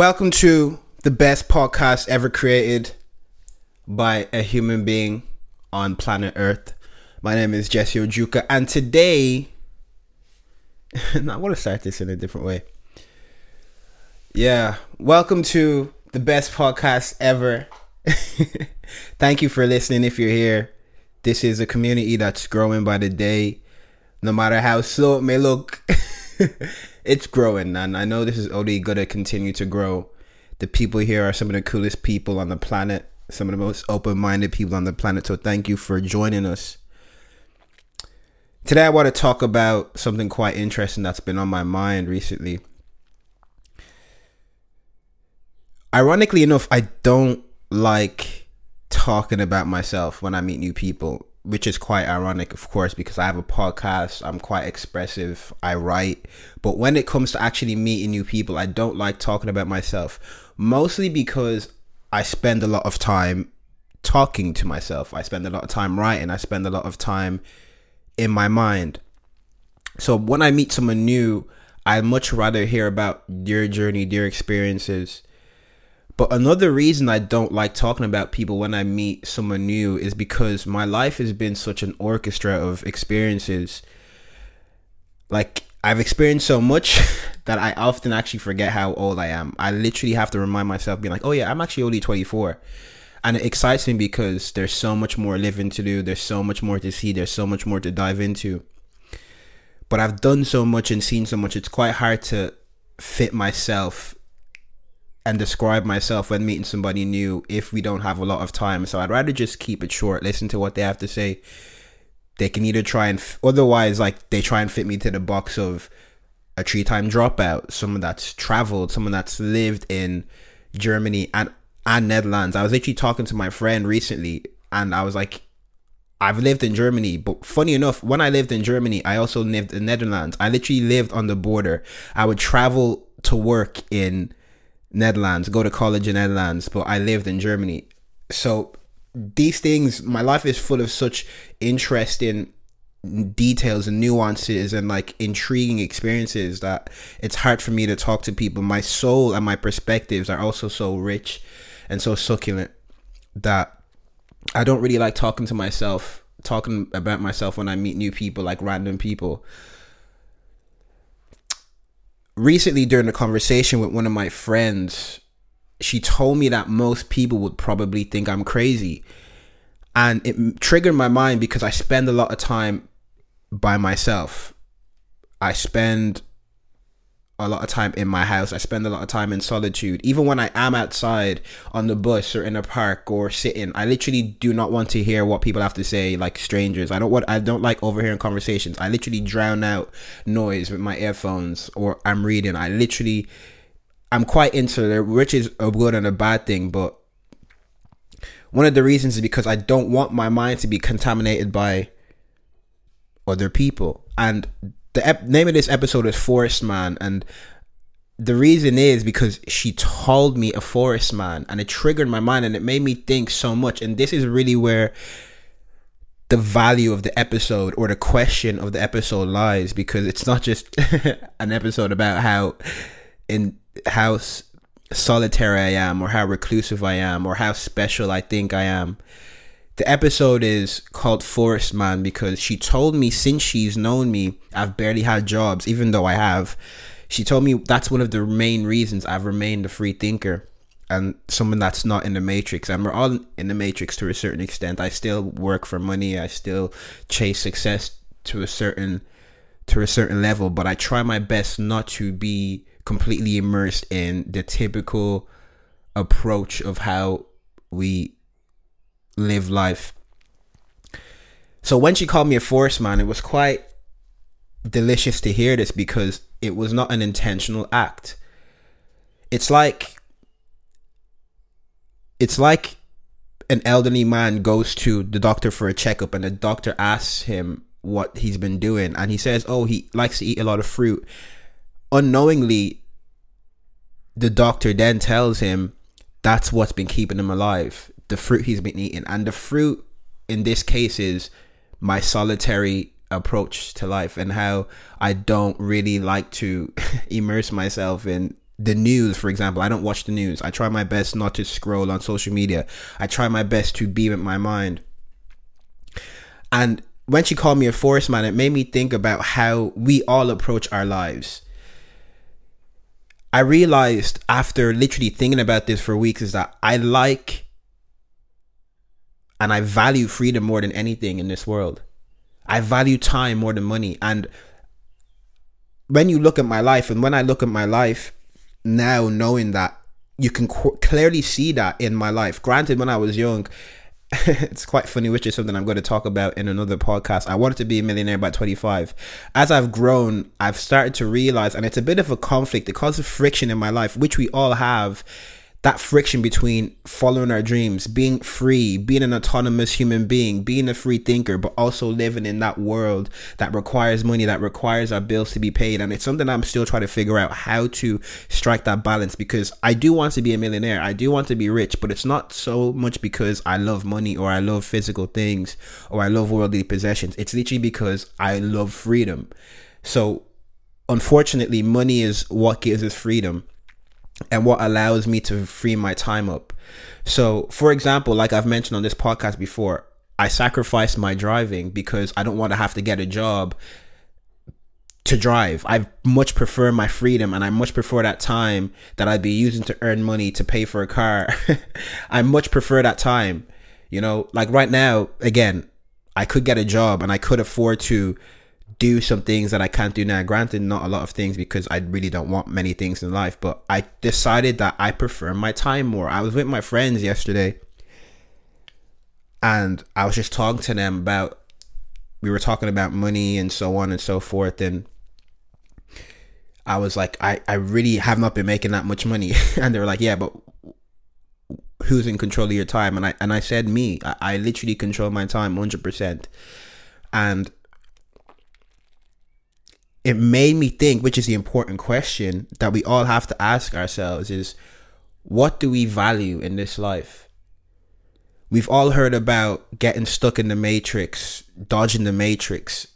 Welcome to the best podcast ever created by a human being on planet Earth. My name is Jesse Ojuka, and today, I want to start this in a different way. Yeah, welcome to the best podcast ever. Thank you for listening if you're here. This is a community that's growing by the day. No matter how slow it may look, it's growing, and I know this is only gonna continue to grow. The people here are some of the coolest people on the planet, some of the most open-minded people on the planet. So thank you for joining us. Today, I want to talk about something quite interesting that's been on my mind recently. Ironically enough, I don't like talking about myself when I meet new people which is quite ironic, of course, because I have a podcast. I'm quite expressive. I write. But when it comes to actually meeting new people, I don't like talking about myself. Mostly because I spend a lot of time talking to myself. I spend a lot of time writing. I spend a lot of time in my mind. So when I meet someone new, I'd much rather hear about their journey, their experiences, but another reason I don't like talking about people when I meet someone new is because my life has been such an orchestra of experiences. Like, I've experienced so much that I often actually forget how old I am. I literally have to remind myself, being like, oh yeah, I'm actually only 24. And it excites me because there's so much more living to do, there's so much more to see, there's so much more to dive into. But I've done so much and seen so much, it's quite hard to fit myself and describe myself when meeting somebody new if we don't have a lot of time. So I'd rather just keep it short, listen to what they have to say. They can either try and, f- otherwise, like they try and fit me to the box of a three time dropout, someone that's traveled, someone that's lived in Germany and, and Netherlands. I was actually talking to my friend recently and I was like, I've lived in Germany, but funny enough, when I lived in Germany, I also lived in Netherlands. I literally lived on the border. I would travel to work in Netherlands, go to college in Netherlands, but I lived in Germany. So these things, my life is full of such interesting details and nuances and like intriguing experiences that it's hard for me to talk to people. My soul and my perspectives are also so rich and so succulent that I don't really like talking to myself, talking about myself when I meet new people, like random people recently during a conversation with one of my friends, she told me that most people would probably think I'm crazy. And it triggered my mind because I spend a lot of time by myself. I spend a lot of time in my house. I spend a lot of time in solitude. Even when I am outside on the bus or in a park or sitting, I literally do not want to hear what people have to say like strangers. I don't want I don't like overhearing conversations. I literally drown out noise with my earphones or I'm reading. I literally I'm quite into it, which is a good and a bad thing, but one of the reasons is because I don't want my mind to be contaminated by other people. And the ep- name of this episode is Forest Man, and the reason is because she told me a forest man, and it triggered my mind, and it made me think so much. And this is really where the value of the episode or the question of the episode lies, because it's not just an episode about how in how solitary I am, or how reclusive I am, or how special I think I am the episode is called Forest Man because she told me since she's known me, I've barely had jobs, even though I have. She told me that's one of the main reasons I've remained a free thinker and someone that's not in the matrix. And we're all in the matrix to a certain extent. I still work for money. I still chase success to a certain to a certain level, but I try my best not to be completely immersed in the typical approach of how we live life. So when she called me a forest man, it was quite delicious to hear this because it was not an intentional act. It's like it's like an elderly man goes to the doctor for a checkup and the doctor asks him what he's been doing and he says, "Oh, he likes to eat a lot of fruit." Unknowingly the doctor then tells him that's what's been keeping him alive the fruit he's been eating. And the fruit in this case is my solitary approach to life and how I don't really like to immerse myself in the news, for example. I don't watch the news. I try my best not to scroll on social media. I try my best to be with my mind. And when she called me a forest man, it made me think about how we all approach our lives. I realized after literally thinking about this for weeks is that I like and I value freedom more than anything in this world. I value time more than money. And when you look at my life, and when I look at my life now, knowing that you can qu- clearly see that in my life. Granted, when I was young, it's quite funny, which is something I'm going to talk about in another podcast. I wanted to be a millionaire by 25. As I've grown, I've started to realize, and it's a bit of a conflict, it causes friction in my life, which we all have that friction between following our dreams, being free, being an autonomous human being, being a free thinker, but also living in that world that requires money, that requires our bills to be paid. And it's something I'm still trying to figure out how to strike that balance because I do want to be a millionaire. I do want to be rich, but it's not so much because I love money or I love physical things or I love worldly possessions. It's literally because I love freedom. So, unfortunately, money is what gives us freedom and what allows me to free my time up. So, for example, like I've mentioned on this podcast before, I sacrifice my driving because I don't want to have to get a job to drive. I much prefer my freedom and I much prefer that time that I'd be using to earn money to pay for a car. I much prefer that time. You know, like right now, again, I could get a job and I could afford to do some things that I can't do now. Granted, not a lot of things because I really don't want many things in life, but I decided that I prefer my time more. I was with my friends yesterday and I was just talking to them about, we were talking about money and so on and so forth. And I was like, I, I really have not been making that much money. and they were like, yeah, but who's in control of your time? And I, and I said, me, I, I literally control my time 100%. And it made me think, which is the important question that we all have to ask ourselves is what do we value in this life? We've all heard about getting stuck in the matrix, dodging the matrix,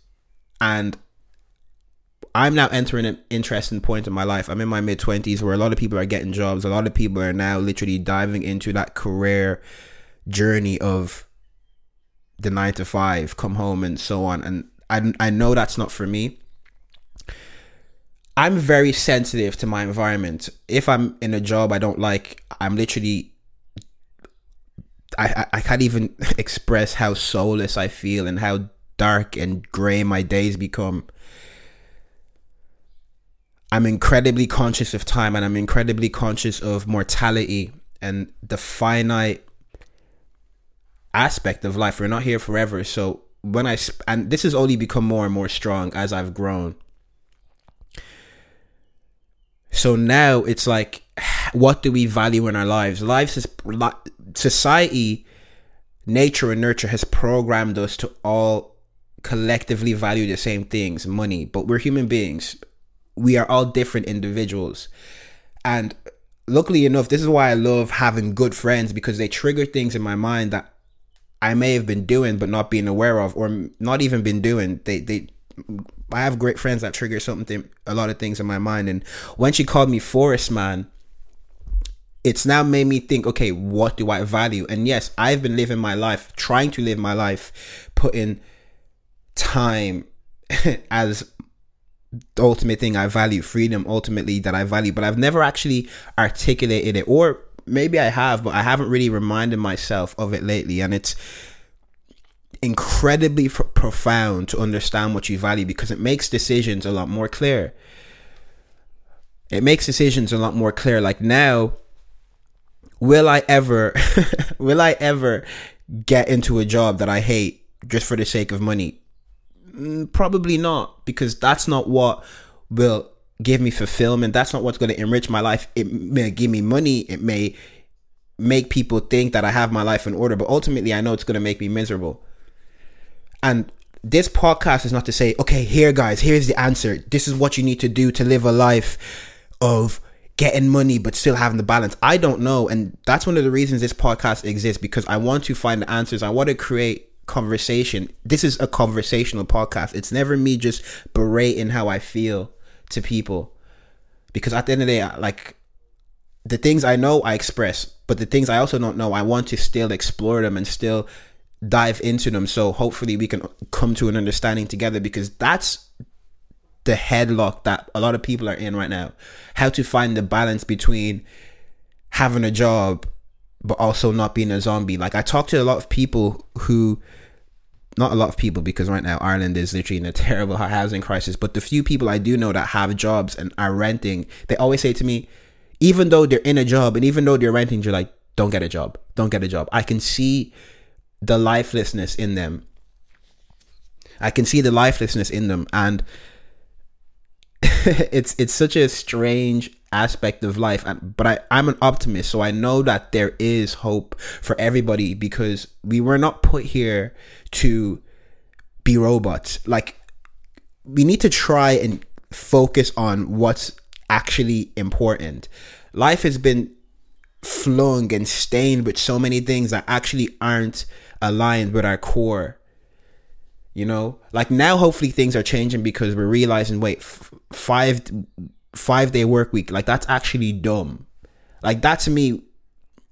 and I'm now entering an interesting point in my life. I'm in my mid 20s where a lot of people are getting jobs. A lot of people are now literally diving into that career journey of the nine to five, come home, and so on. And I, I know that's not for me. I'm very sensitive to my environment. If I'm in a job I don't like, I'm literally I, I can't even express how soulless I feel and how dark and grey my days become. I'm incredibly conscious of time and I'm incredibly conscious of mortality and the finite aspect of life. We're not here forever. So when I, and this has only become more and more strong as I've grown. So now it's like, what do we value in our lives? Lives is society, nature, and nurture has programmed us to all collectively value the same things, money. But we're human beings. We are all different individuals, and luckily enough, this is why I love having good friends because they trigger things in my mind that I may have been doing but not being aware of, or not even been doing. They they I have great friends that trigger something, a lot of things in my mind. And when she called me Forest Man, it's now made me think, okay, what do I value? And yes, I've been living my life, trying to live my life, putting time as the ultimate thing I value, freedom ultimately that I value, but I've never actually articulated it, or maybe I have, but I haven't really reminded myself of it lately. And it's incredibly profound to understand what you value because it makes decisions a lot more clear. It makes decisions a lot more clear. Like now, will I ever, will I ever get into a job that I hate just for the sake of money? Mm, probably not, because that's not what will give me fulfillment. That's not what's going to enrich my life. It may give me money. It may make people think that I have my life in order, but ultimately, I know it's going to make me miserable. And this podcast is not to say, okay, here, guys, here's the answer. This is what you need to do to live a life of getting money but still having the balance. I don't know. And that's one of the reasons this podcast exists because I want to find the answers. I want to create conversation. This is a conversational podcast. It's never me just berating how I feel to people because at the end of the day, like the things I know, I express, but the things I also don't know, I want to still explore them and still dive into them. So hopefully we can come to an understanding together because that's the headlock that a lot of people are in right now. How to find the balance between having a job but also not being a zombie. Like I talk to a lot of people who not a lot of people because right now Ireland is literally in a terrible housing crisis, but the few people I do know that have jobs and are renting, they always say to me, even though they're in a job and even though they're renting, you're like, don't get a job. Don't get a job. I can see the lifelessness in them. I can see the lifelessness in them and it's it's such a strange aspect of life and but I, I'm an optimist so I know that there is hope for everybody because we were not put here to be robots like we need to try and focus on what's actually important life has been flung and stained with so many things that actually aren't aligned with our core you know? Like now hopefully things are changing because we're realizing wait f- five five day work week like that's actually dumb. Like that to me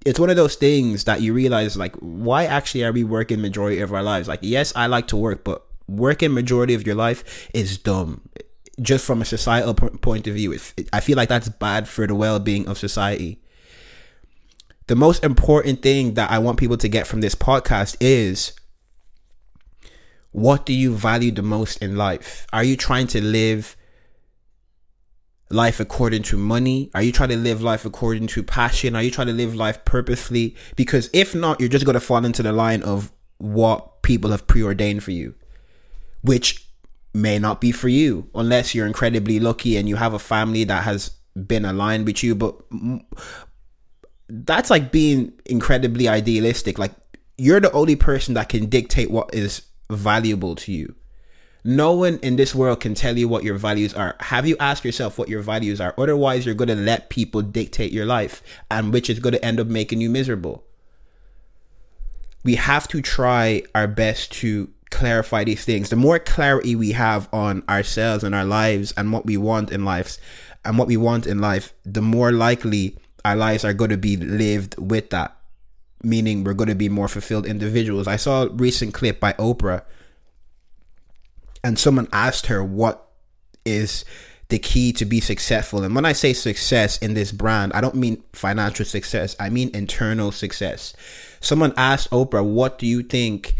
it's one of those things that you realize like why actually are we working majority of our lives? Like yes i like to work but working majority of your life is dumb. Just from a societal point of view it, i feel like that's bad for the well-being of society the most important thing that i want people to get from this podcast is what do you value the most in life are you trying to live life according to money? Are you trying to live life according to passion? Are you trying to live life purposefully? Because if not, you're just going to fall into the line of what people have preordained for you, which may not be for you unless you're incredibly lucky and you have a family that has been aligned with you. But that's like being incredibly idealistic. Like you're the only person that can dictate what is valuable to you. No one in this world can tell you what your values are. Have you asked yourself what your values are? Otherwise, you're going to let people dictate your life, and which is going to end up making you miserable. We have to try our best to clarify these things. The more clarity we have on ourselves and our lives and what we want in life, and what we want in life, the more likely our lives are going to be lived with that. Meaning, we're going to be more fulfilled individuals. I saw a recent clip by Oprah and someone asked her what is the key to be successful. And when I say success in this brand, I don't mean financial success, I mean internal success. Someone asked Oprah, What do you think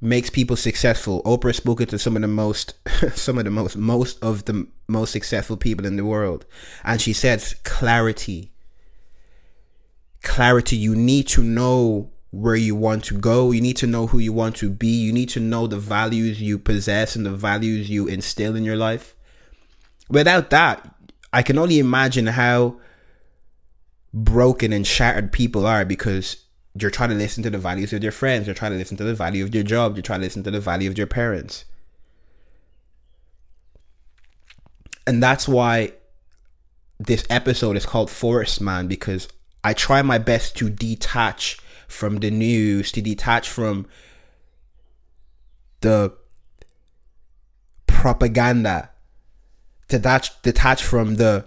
makes people successful? Oprah spoke to some of the most, some of the most, most of the most successful people in the world. And she said, Clarity. Clarity. You need to know where you want to go. You need to know who you want to be. You need to know the values you possess and the values you instill in your life. Without that, I can only imagine how broken and shattered people are because you're trying to listen to the values of your friends, you're trying to listen to the value of your job, you're trying to listen to the value of your parents. And that's why this episode is called Forest Man because I try my best to detach from the news, to detach from the propaganda, to detach, detach from the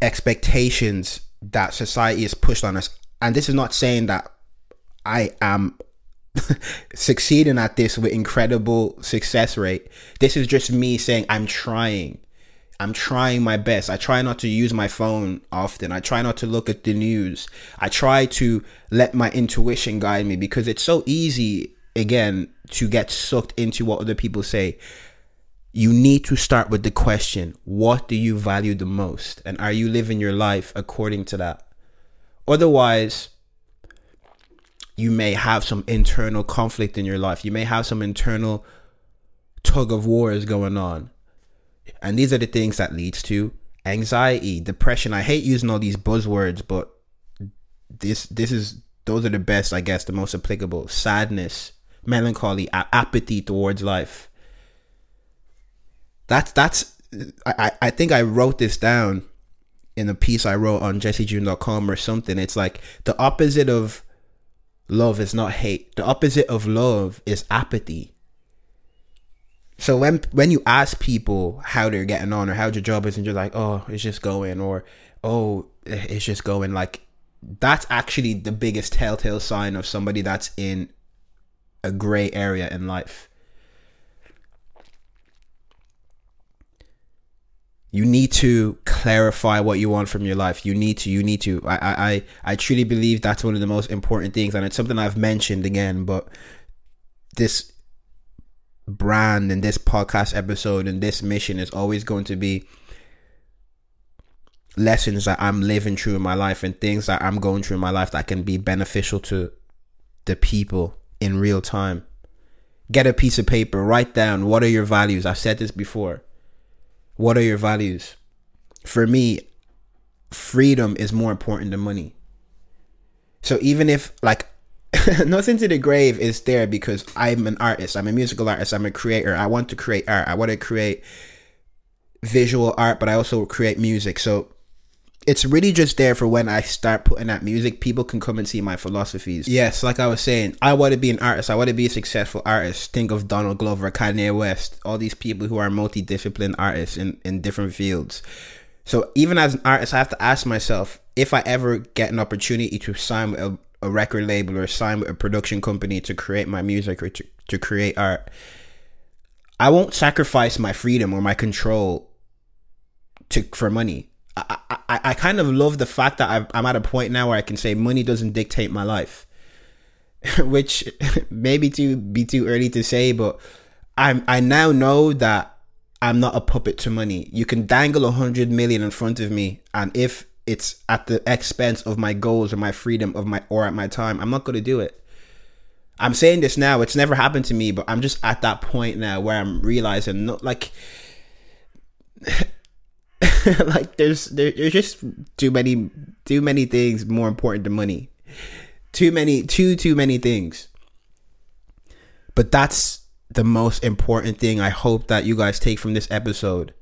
expectations that society has pushed on us. And this is not saying that I am succeeding at this with incredible success rate. This is just me saying I'm trying. I'm trying my best. I try not to use my phone often. I try not to look at the news. I try to let my intuition guide me because it's so easy, again, to get sucked into what other people say. You need to start with the question what do you value the most? And are you living your life according to that? Otherwise, you may have some internal conflict in your life. You may have some internal tug of wars going on and these are the things that leads to anxiety, depression. I hate using all these buzzwords, but this this is those are the best, I guess, the most applicable. Sadness, melancholy, apathy towards life. That's that's I, I think I wrote this down in a piece I wrote on jessejune.com or something. It's like the opposite of love is not hate. The opposite of love is apathy So when when you ask people how they're getting on or how your job is, and you're like, oh, it's just going, or oh, it's just going, like that's actually the biggest telltale sign of somebody that's in a gray area in life. You need to clarify what you want from your life. You need to. You need to. I, I, I truly believe that's one of the most important things, and it's something I've mentioned again. But this brand and this podcast episode and this mission is always going to be lessons that I'm living through in my life and things that I'm going through in my life that can be beneficial to the people in real time. Get a piece of paper, write down what are your values. I've said this before. What are your values? For me, freedom is more important than money. So even if like nothing to the grave is there because I'm an artist. I'm a musical artist. I'm a creator. I want to create art. I want to create visual art, but I also create music. So it's really just there for when I start putting out music, people can come and see my philosophies. Yes, like I was saying, I want to be an artist. I want to be a successful artist. Think of Donald Glover, Kanye West, all these people who are multidisciplined artists in, in different fields. So even as an artist, I have to ask myself if I ever get an opportunity to sign a a record label or sign with a production company to create my music or to, to create art, I won't sacrifice my freedom or my control to for money. I, I, I kind of love the fact that i I'm at a point now where I can say money doesn't dictate my life, which maybe to be too early to say, but I'm I now know that I'm not a puppet to money. You can dangle a hundred million in front of me, and if it's at the expense of my goals or my freedom of my or at my time, I'm not going to do it. I'm saying this now. It's never happened to me, but I'm just at that point now where I'm realizing, no, like, like there's there, there's just too many too many things more important than money. Too many too too many things. But that's the most important thing I hope that you guys take from this episode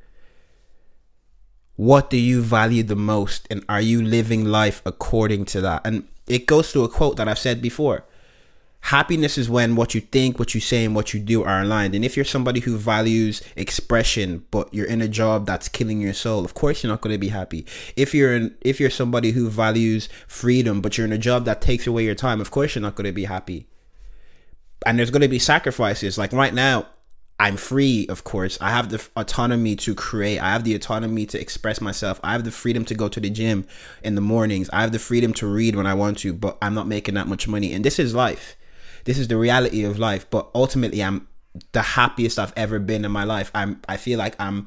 what do you value the most and are you living life according to that and it goes to a quote that i've said before happiness is when what you think what you say and what you do are aligned and if you're somebody who values expression but you're in a job that's killing your soul of course you're not going to be happy if you're in if you're somebody who values freedom but you're in a job that takes away your time of course you're not going to be happy and there's going to be sacrifices like right now I'm free, of course. I have the autonomy to create. I have the autonomy to express myself. I have the freedom to go to the gym in the mornings. I have the freedom to read when I want to, but I'm not making that much money. And this is life. This is the reality of life. But ultimately, I'm the happiest I've ever been in my life. I'm I feel like I'm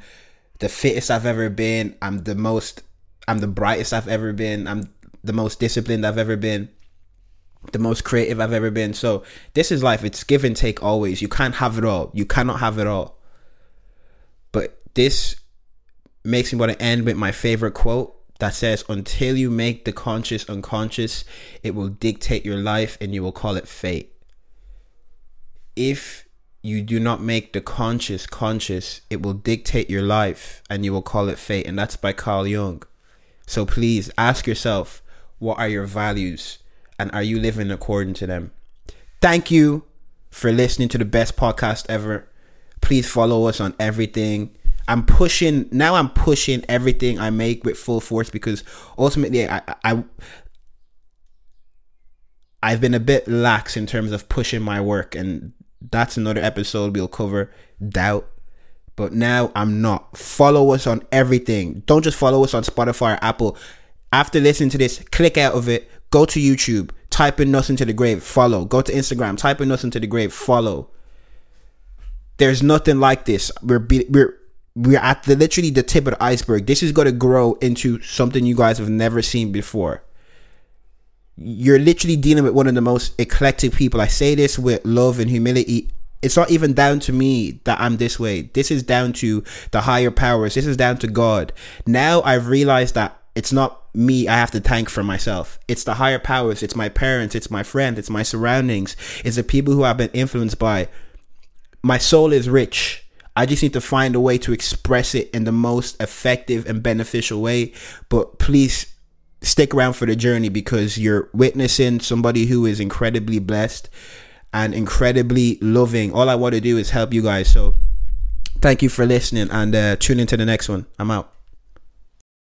the fittest I've ever been. I'm the most I'm the brightest I've ever been. I'm the most disciplined I've ever been the most creative I've ever been. So this is life. It's give and take always. You can't have it all. You cannot have it all. But this makes me want to end with my favorite quote that says, Until you make the conscious unconscious, it will dictate your life and you will call it fate. If you do not make the conscious conscious, it will dictate your life and you will call it fate. And that's by Carl Jung. So please ask yourself, what are your values? and are you living according to them? Thank you for listening to the best podcast ever. Please follow us on everything. I'm pushing now. I'm pushing everything I make with full force because ultimately, I, I I've been a bit lax in terms of pushing my work, and that's another episode we'll cover. Doubt, but now I'm not. Follow us on everything. Don't just follow us on Spotify or Apple. After listening to this, click out of it. Go to YouTube, type in Nothing to the Grave, follow. Go to Instagram, type in Nothing to the Grave, follow. There's nothing like this. We're be, we're we're at the literally the tip of the iceberg. This is going to grow into something you guys have never seen before. You're literally dealing with one of the most eclectic people. I say this with love and humility. It's not even down to me that I'm this way. This is down to the higher powers. This is down to God. Now I've realized that it's not me I have to thank for myself. It's the higher powers, it's my parents, it's my friends, it's my surroundings, it's the people who I've been influenced by. My soul is rich. I just need to find a way to express it in the most effective and beneficial way. But please stick around for the journey because you're witnessing somebody who is incredibly blessed and incredibly loving. All I want to do is help you guys. So Thank you for listening and uh, tune into the next one. I'm out.